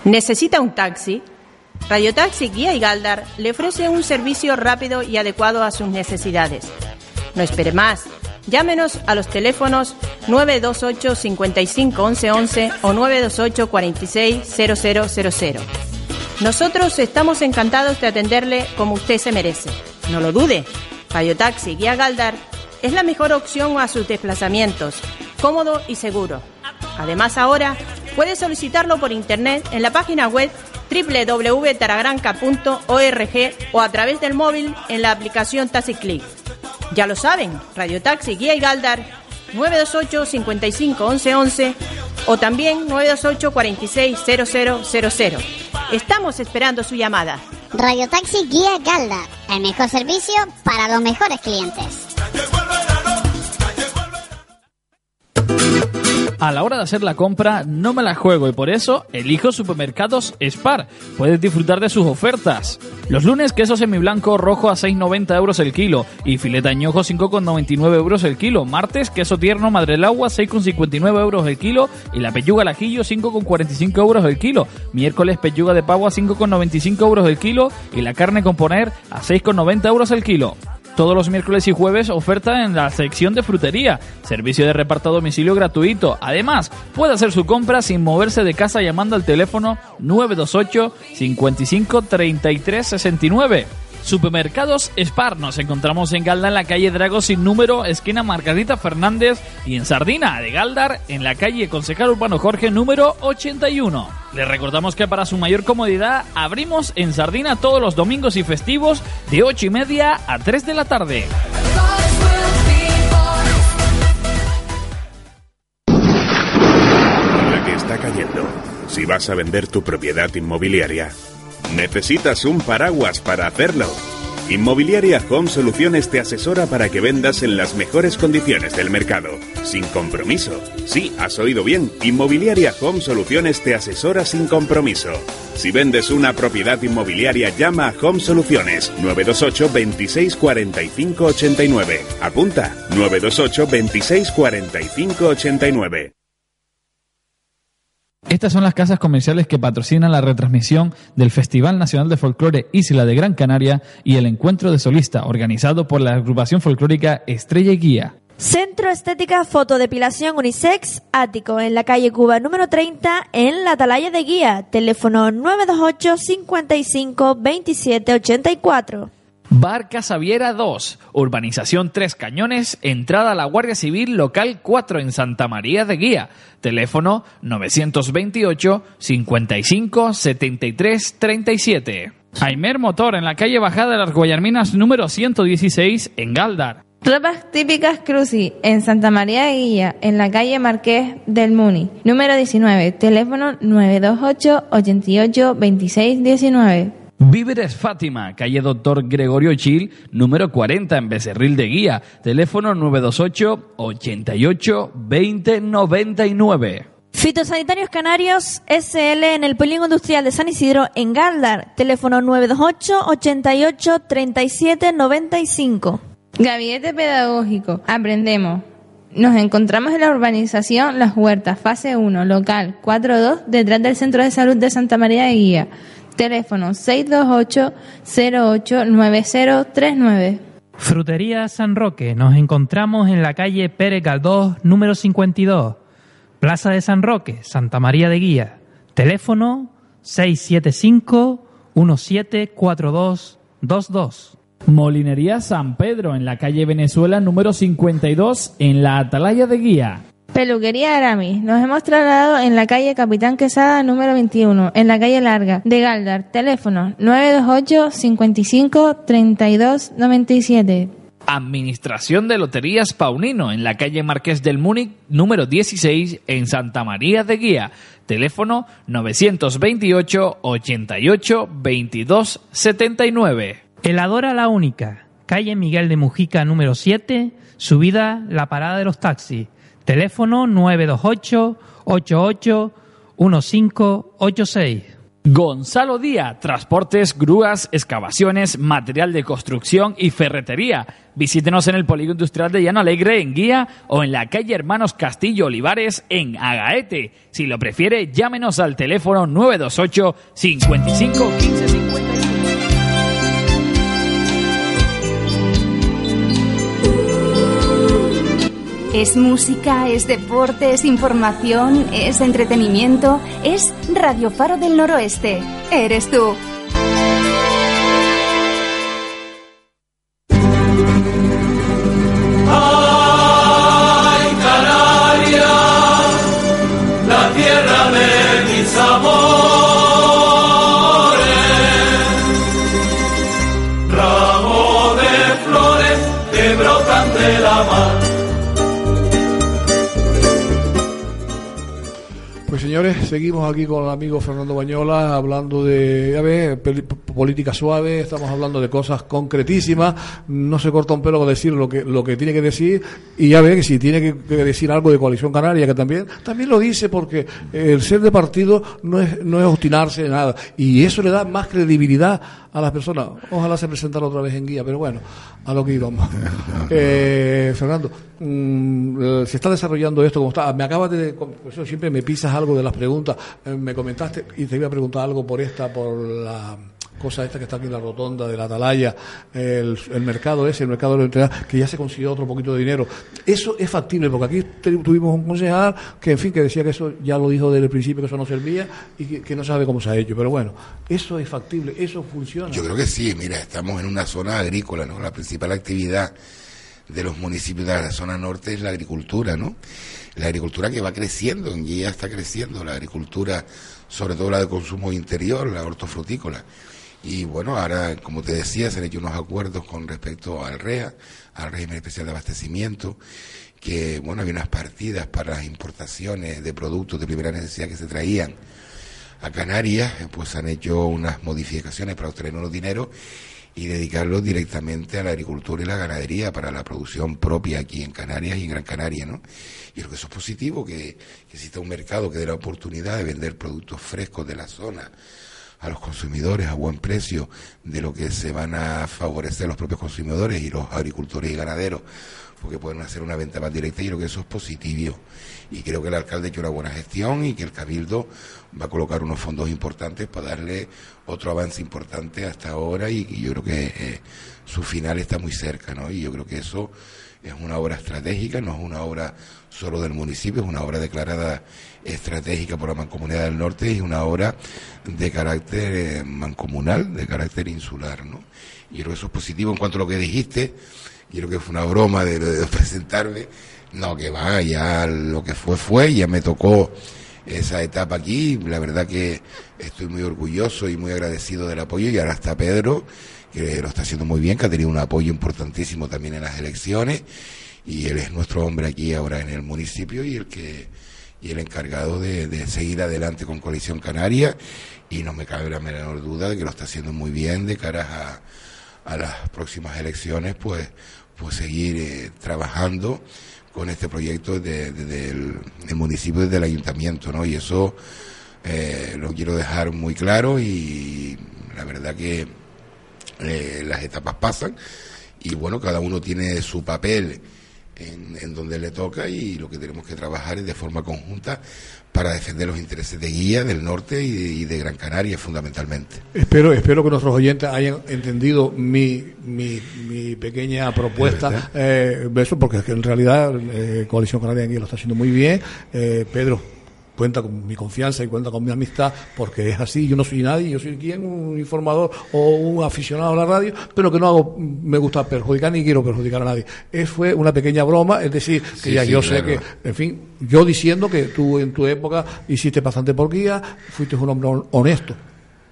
¿Necesita un taxi? Radio Taxi Guía y Galdar le ofrece un servicio rápido y adecuado a sus necesidades. No espere más. Llámenos a los teléfonos 928 55 11 11 o 928 46 0000. Nosotros estamos encantados de atenderle como usted se merece. No lo dude. Radio Taxi Guía Galdar es la mejor opción a sus desplazamientos, cómodo y seguro. Además ahora puede solicitarlo por internet en la página web www.taragranca.org o a través del móvil en la aplicación TaxiClick. Ya lo saben, Radio Taxi Guía y Galdar 928 55 11 11 o también 928 46 0000. Estamos esperando su llamada. Radio Taxi Guía Galdar, el mejor servicio para los mejores clientes. A la hora de hacer la compra no me la juego y por eso elijo Supermercados Spar. Puedes disfrutar de sus ofertas. Los lunes queso semiblanco rojo a 6,90 euros el kilo y fileta añojo 5,99 euros el kilo. Martes queso tierno madre del agua 6,59 euros el kilo y la pechuga al ajillo 5,45 euros el kilo. Miércoles pechuga de pavo a 5,95 euros el kilo y la carne con poner a 6,90 euros el kilo. Todos los miércoles y jueves oferta en la sección de frutería. Servicio de reparto a domicilio gratuito. Además, puede hacer su compra sin moverse de casa llamando al teléfono 928 55 33 69. Supermercados Spar. Nos encontramos en Galdar, en la calle Drago sin número, esquina Margarita Fernández, y en Sardina de Galdar, en la calle Concejal Urbano Jorge número 81. Les recordamos que para su mayor comodidad abrimos en Sardina todos los domingos y festivos de 8 y media a 3 de la tarde. La que está cayendo. Si vas a vender tu propiedad inmobiliaria, necesitas un paraguas para hacerlo. Inmobiliaria Home Soluciones te asesora para que vendas en las mejores condiciones del mercado, sin compromiso. Sí, has oído bien. Inmobiliaria Home Soluciones te asesora sin compromiso. Si vendes una propiedad inmobiliaria, llama a Home Soluciones 928 26 45 89. Apunta 928 26 45 89. Estas son las casas comerciales que patrocinan la retransmisión del Festival Nacional de Folclore Isla de Gran Canaria y el Encuentro de Solista, organizado por la agrupación folclórica Estrella y Guía. Centro Estética Fotodepilación Unisex Ático, en la calle Cuba número 30, en la Atalaya de Guía. Teléfono 928 55 27 84. Bar Casaviera 2, Urbanización Tres Cañones, entrada a la Guardia Civil Local 4 en Santa María de Guía. Teléfono 928 55 73 37. Aimer Motor en la calle Bajada de las Guayarminas número 116 en Galdar. Ropas típicas Cruci en Santa María de Guía, en la calle Marqués del Muni, número 19, teléfono 928 88 26 19. Víveres Fátima, calle Doctor Gregorio Chil, número 40 en Becerril de Guía, teléfono 928 88 20 99. Fitosanitarios Canarios SL en el Polígono Industrial de San Isidro en Galdar, teléfono 928 88 37 95. Gabinete Pedagógico, aprendemos. Nos encontramos en la urbanización Las Huertas, fase 1, local 42, detrás del Centro de Salud de Santa María de Guía. Teléfono 628-089039. Frutería San Roque. Nos encontramos en la calle Pérez Galdós, número 52. Plaza de San Roque, Santa María de Guía. Teléfono 675-174222. Molinería San Pedro en la calle Venezuela número 52 en la Atalaya de Guía. Peluquería Aramis. Nos hemos trasladado en la calle Capitán Quesada número 21, en la calle Larga de Galdar. Teléfono 928 55 32 97. Administración de Loterías Paunino en la calle Marqués del Múnich número 16 en Santa María de Guía. Teléfono 928 88 22 79. Heladora La Única, calle Miguel de Mujica número 7, subida La Parada de los Taxis. Teléfono 928 88 1586. Gonzalo Díaz, transportes, grúas, excavaciones, material de construcción y ferretería. Visítenos en el Polígono Industrial de Llano Alegre en Guía o en la calle Hermanos Castillo Olivares en Agaete. Si lo prefiere, llámenos al teléfono 928 55 15 Es música, es deporte, es información, es entretenimiento, es Radio Faro del Noroeste. Eres tú. Seguimos aquí con el amigo Fernando Bañola hablando de, a ver, peli- política suave, estamos hablando de cosas concretísimas, no se corta un pelo con decir lo que lo que tiene que decir y ya ve que si tiene que, que decir algo de Coalición Canaria, que también también lo dice porque el ser de partido no es no es obstinarse en nada y eso le da más credibilidad a las personas. Ojalá se presentara otra vez en guía, pero bueno, a lo que íbamos. Eh, Fernando, mm, eh, se está desarrollando esto como está. Me acabas de, por eso siempre me pisas algo de las preguntas. Eh, me comentaste y te iba a preguntar algo por esta, por la cosa esta que está aquí en la rotonda de la Atalaya, el, el mercado ese, el mercado de la entidad, que ya se consiguió otro poquito de dinero. Eso es factible, porque aquí tuvimos un concejal que, en fin, que decía que eso ya lo dijo desde el principio, que eso no servía y que, que no sabe cómo se ha hecho. Pero bueno, eso es factible, eso funciona. Yo creo que sí, mira, estamos en una zona agrícola, ¿no? La principal actividad de los municipios de la zona norte es la agricultura, ¿no? La agricultura que va creciendo, en Guía está creciendo, la agricultura, sobre todo la de consumo interior, la hortofrutícola. Y bueno, ahora, como te decía, se han hecho unos acuerdos con respecto al REA, al régimen especial de abastecimiento, que, bueno, había unas partidas para las importaciones de productos de primera necesidad que se traían a Canarias, pues han hecho unas modificaciones para obtener unos dinero y dedicarlos directamente a la agricultura y la ganadería para la producción propia aquí en Canarias y en Gran Canaria, ¿no? Y creo que eso es positivo, que, que exista un mercado que dé la oportunidad de vender productos frescos de la zona a los consumidores a buen precio, de lo que se van a favorecer los propios consumidores y los agricultores y ganaderos, porque pueden hacer una venta más directa y creo que eso es positivo. Y creo que el alcalde ha una buena gestión y que el Cabildo va a colocar unos fondos importantes para darle otro avance importante hasta ahora y, y yo creo que eh, su final está muy cerca, ¿no? Y yo creo que eso es una obra estratégica, no es una obra solo del municipio, es una obra declarada estratégica por la Mancomunidad del Norte y una obra de carácter eh, mancomunal, de carácter insular, ¿no? Y creo que eso es positivo en cuanto a lo que dijiste, creo que fue una broma de, de presentarme, no, que va, ya lo que fue fue, ya me tocó esa etapa aquí, la verdad que estoy muy orgulloso y muy agradecido del apoyo y ahora está Pedro, que lo está haciendo muy bien, que ha tenido un apoyo importantísimo también en las elecciones. Y él es nuestro hombre aquí ahora en el municipio y el que y el encargado de, seguir adelante con Coalición Canaria. Y no me cabe la menor duda de que lo está haciendo muy bien de cara a, a las próximas elecciones pues pues seguir eh, trabajando con este proyecto de- de- del, municipio y del ayuntamiento no y eso eh, lo quiero dejar muy claro y la verdad que eh, las etapas pasan y bueno, cada uno tiene su papel en, en donde le toca y lo que tenemos que trabajar es de forma conjunta para defender los intereses de Guía, del norte y de, y de Gran Canaria fundamentalmente. Espero, espero que nuestros oyentes hayan entendido mi, mi, mi pequeña propuesta. Eh, eso porque es que en realidad eh, Coalición Canaria aquí lo está haciendo muy bien. Eh, Pedro, cuenta con mi confianza y cuenta con mi amistad, porque es así, yo no soy nadie, yo soy quien, un informador o un aficionado a la radio, pero que no hago, me gusta perjudicar ni quiero perjudicar a nadie. Es, fue una pequeña broma, es decir, que Sí, ya sí, yo sé que, en fin, yo diciendo que tú en tu época hiciste bastante porquía, fuiste un hombre hon- honesto,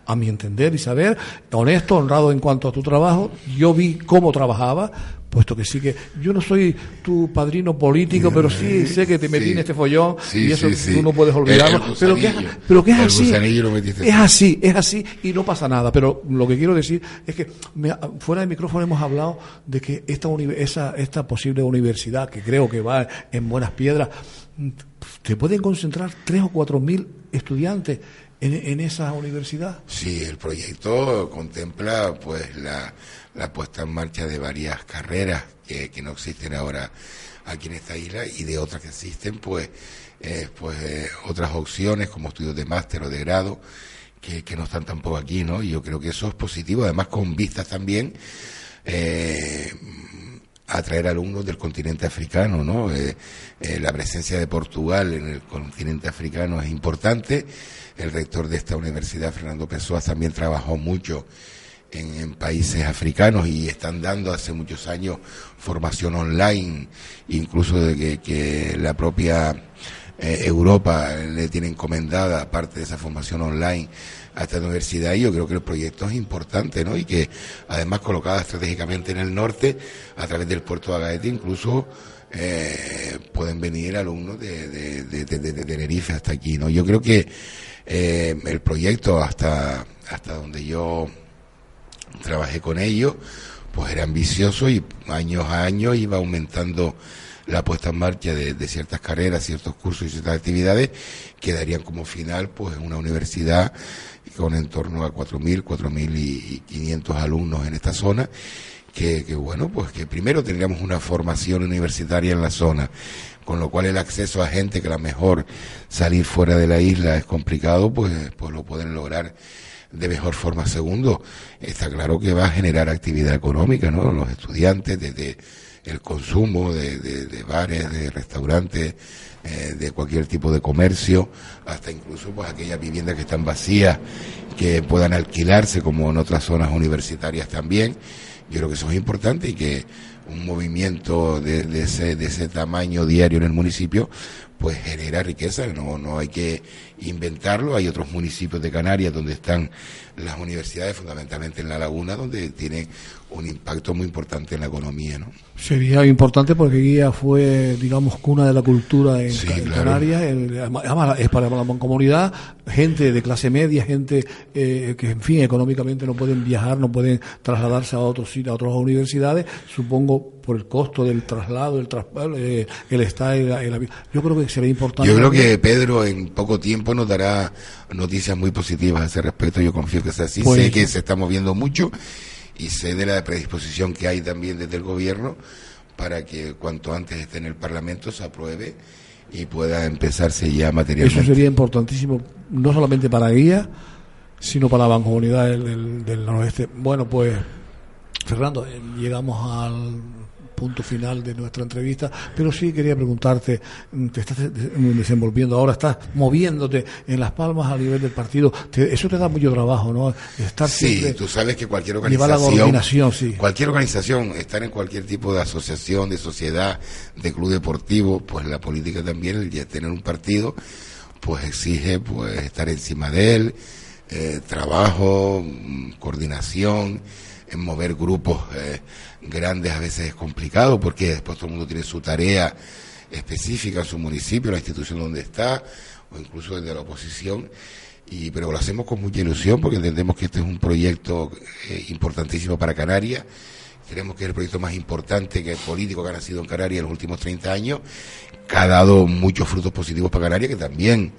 a mi entender y saber, honesto, honrado en cuanto a tu trabajo. Yo vi cómo trabajaba, puesto que sí que yo no soy tu padrino político, pero sí sé que te metí Sí. en este follón Sí, y eso sí, tú no puedes olvidarlo. El- el pero, que, pero que es El así. Es así, es así y no pasa nada. Pero lo que quiero decir es que me- fuera del micrófono hemos hablado de que esta, esa, esta posible universidad, que creo que va en buenas piedras, te pueden concentrar tres o cuatro mil estudiantes en, esa universidad. Sí, el proyecto contempla pues la, la puesta en marcha de varias carreras que, que no existen ahora aquí en esta isla y de otras que existen pues eh, pues eh, otras opciones como estudios de máster o de grado que, que no están tampoco aquí, ¿no? Y yo creo que eso es positivo, además con vistas también eh, atraer alumnos del continente africano, ¿no? Eh, eh, la presencia de Portugal en el continente africano es importante. El rector de esta universidad, Fernando Pessoa, también trabajó mucho en, países africanos y están dando hace muchos años formación online, incluso de que, que la propia eh, Europa le tiene encomendada parte de esa formación online a esta universidad y yo creo que el proyecto es importante, ¿no? Y que además colocada estratégicamente en el norte, a través del puerto de Agaete, incluso eh, pueden venir alumnos de, de, de, de- Tenerife hasta aquí, ¿no? Yo creo que eh, el proyecto hasta, hasta donde yo trabajé con ellos, pues era ambicioso y años a años iba aumentando la puesta en marcha de, de ciertas carreras, ciertos cursos y ciertas actividades que darían como final pues una universidad con en torno a 4.000, 4.500 alumnos en esta zona que, que, bueno, pues que primero tendríamos una formación universitaria en la zona, con lo cual el acceso a gente que a lo mejor salir fuera de la isla es complicado, pues, pues lo pueden lograr de mejor forma. Segundo, está claro que va a generar actividad económica, ¿no? Los estudiantes, desde el consumo de, de- bares, de restaurantes, eh, de cualquier tipo de comercio, hasta incluso pues aquellas viviendas que están vacías, que puedan alquilarse como en otras zonas universitarias también. Yo creo que eso es importante y que un movimiento de, ese, de ese tamaño diario en el municipio pues genera riqueza, no, no hay que inventarlo, hay otros municipios de Canarias donde están las universidades, fundamentalmente en La Laguna, donde tienen un impacto muy importante en la economía, ¿no? Sería importante porque Guía fue, digamos, cuna de la cultura en, Sí. Canarias. El- además, es para la comunidad, gente de clase media, gente eh, que, en fin, económicamente no pueden viajar, no pueden trasladarse a otros a otras universidades. Supongo por el costo del traslado, el traspalo, eh, el estar, el, el- yo creo que sería importante. Yo creo que Pedro en poco tiempo nos dará noticias muy positivas a ese respecto. Yo confío que así. Pues- sé que se está moviendo mucho y sé de la predisposición que hay también desde el gobierno para que cuanto antes esté en el Parlamento se apruebe y pueda empezarse ya materialmente. Eso sería importantísimo, no solamente para Guía, sino para la bancomunidad del, del, del noroeste. Bueno, pues, Fernando, eh, llegamos al punto final de nuestra entrevista, pero sí quería preguntarte, mm, te estás de- desenvolviendo ahora, estás moviéndote en Las Palmas a nivel del partido, Te- eso te da mucho trabajo, ¿no? Estar Sí, tú sabes que cualquier la organización, coordinación, sí. cualquier organización, estar en cualquier tipo de asociación, de sociedad, de club deportivo, pues la política también, el ya tener un partido, pues exige pues estar encima de él, eh, trabajo, mm, coordinación, en mover grupos eh, grandes a veces es complicado porque después todo el mundo tiene su tarea específica su municipio, la institución donde está, o incluso desde la oposición y pero lo hacemos con mucha ilusión porque entendemos que este es un proyecto eh, importantísimo para Canarias. Creemos que es el proyecto más importante que político que ha nacido en Canarias en los últimos 30 años que ha dado muchos frutos positivos para Canarias que también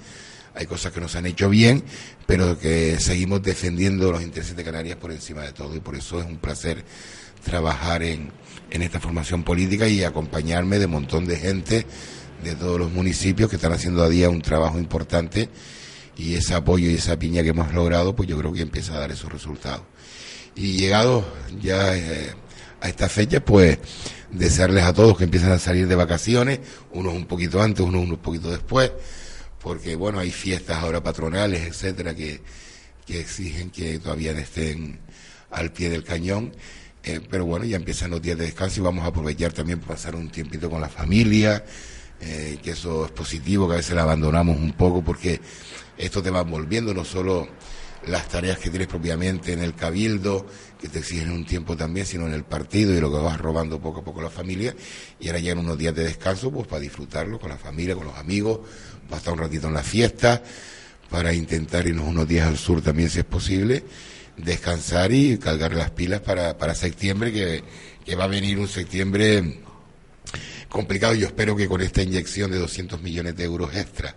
hay cosas que nos han hecho bien pero que seguimos defendiendo los intereses de Canarias por encima de todo y por eso es un placer trabajar en, en esta formación política y acompañarme de un montón de gente de todos los municipios que están haciendo a día un trabajo importante y ese apoyo y esa piña que hemos logrado, pues yo creo que empieza a dar esos resultados. Y llegado ya eh, a esta fecha, pues desearles a todos que empiecen a salir de vacaciones, unos un poquito antes, unos un poquito después, porque bueno, hay fiestas ahora patronales, etcétera, que, que exigen que todavía estén al pie del cañón. Eh, pero bueno, ya empiezan los días de descanso y vamos a aprovechar también para pasar un tiempito con la familia, eh, que eso es positivo, que a veces la abandonamos un poco porque esto te va envolviendo no solo las tareas que tienes propiamente en el cabildo, que te exigen un tiempo también, sino en el partido y lo que vas robando poco a poco la familia. Y ahora ya en unos días de descanso, pues para disfrutarlo con la familia, con los amigos, para estar un ratito en la fiesta, para intentar irnos unos días al sur también si es posible, descansar y cargar las pilas para, para septiembre, que, que va a venir un septiembre complicado. Yo espero que con esta inyección de 200 millones de euros extra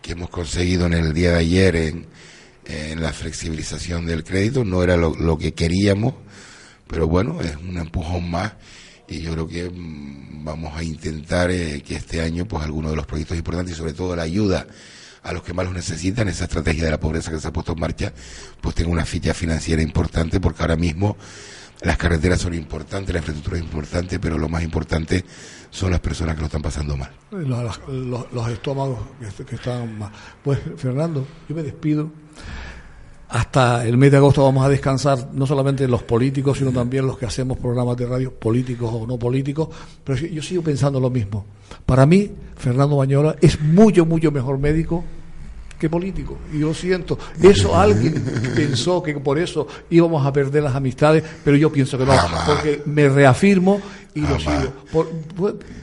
que hemos conseguido en el día de ayer en en la flexibilización del crédito, no era lo, que queríamos, pero bueno, es un empujón más y yo creo que mm, vamos a intentar eh, que este año pues algunos de los proyectos importantes y sobre todo la ayuda a los que más los necesitan, esa estrategia de la pobreza que se ha puesto en marcha, pues tenga una ficha financiera importante porque ahora mismo las carreteras son importantes, la infraestructura es importante, pero lo más importante son las personas que lo están pasando mal. Los, estómagos que, están mal. Pues Fernando, yo me despido. Hasta el mes de agosto vamos a descansar no solamente los políticos, sino también los que hacemos programas de radio, políticos o no políticos. Pero yo sigo pensando lo mismo. Para mí, Fernando Bañola es mucho, mucho mejor médico que político. Y yo siento, eso alguien pensó que por eso íbamos a perder las amistades, pero yo pienso que no, porque me reafirmo y lo sigo.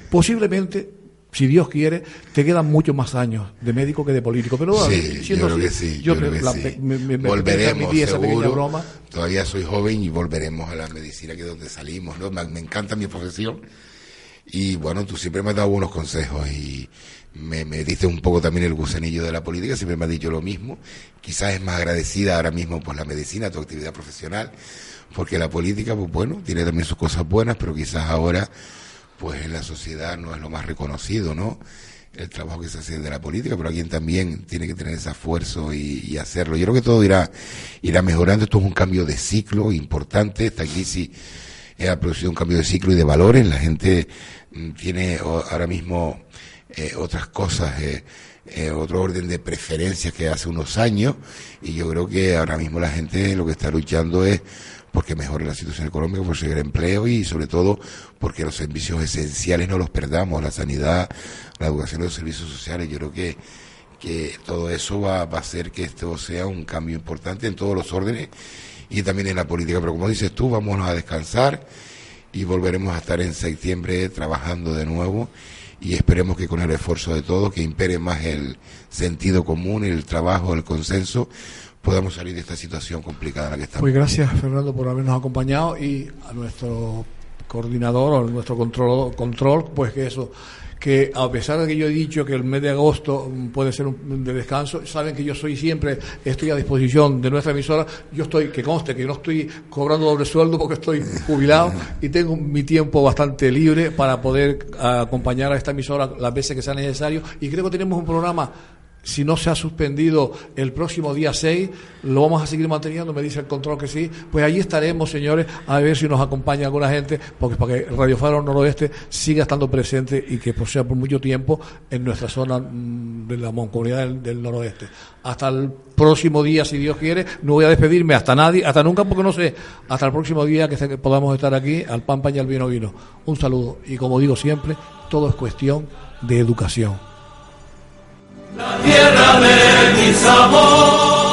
posiblemente si Dios quiere, te quedan muchos más años de médico que de político. Pero sí, yo creo que sí. Yo, creo que sí. volveremos, seguro. Broma. Todavía soy joven y volveremos a la medicina, que es donde salimos. ¿no? Me, encanta mi profesión. Y bueno, tú siempre me has dado buenos consejos y me, me diste un poco también el gusanillo de la política, siempre me has dicho lo mismo. Quizás es más agradecida ahora mismo por la medicina, tu actividad profesional, porque la política, pues bueno, tiene también sus cosas buenas, pero quizás ahora pues en la sociedad no es lo más reconocido, ¿no? El trabajo que se hace de la política, pero alguien también tiene que tener ese esfuerzo y, hacerlo. Yo creo que todo irá, irá mejorando. Esto es un cambio de ciclo importante. Esta crisis ha producido un cambio de ciclo y de valores. La gente mm, tiene ahora mismo eh, otras cosas, eh, eh, otro orden de preferencias que hace unos años. Y yo creo que ahora mismo la gente lo que está luchando es porque mejore la situación económica, por seguir empleo y sobre todo porque los servicios esenciales no los perdamos, la sanidad, la educación los servicios sociales. Yo creo que, que todo eso va, va a hacer que esto sea un cambio importante en todos los órdenes y también en la política. Pero como dices tú, vámonos a descansar y volveremos a estar en septiembre trabajando de nuevo y esperemos que con el esfuerzo de todos, que impere más el sentido común, el trabajo, el consenso, podamos salir de esta situación complicada en la que estamos. Pues gracias, Fernando, por habernos acompañado y a nuestro coordinador o nuestro control, control pues que eso que a pesar de que yo he dicho que el mes de agosto puede ser un de descanso, saben que yo soy siempre, estoy a disposición de nuestra emisora, yo estoy, que conste que no estoy cobrando doble sueldo porque estoy jubilado y tengo mi tiempo bastante libre para poder acompañar a esta emisora las veces que sea necesario. Y creo que tenemos un programa si no se ha suspendido el próximo día 6, lo vamos a seguir manteniendo, me dice el control que sí, pues allí estaremos, señores, a ver si nos acompaña alguna gente, porque para que Radio Faro Noroeste siga estando presente y que por sea por mucho tiempo en nuestra zona mm, de la comunidad del, noroeste. Hasta el próximo día, si Dios quiere, no voy a despedirme hasta nadie, hasta nunca, porque no sé, hasta el próximo día que podamos estar aquí, al pan, pan y al vino, vino. Un saludo, y como digo siempre, todo es cuestión de educación la tierra de mis amores,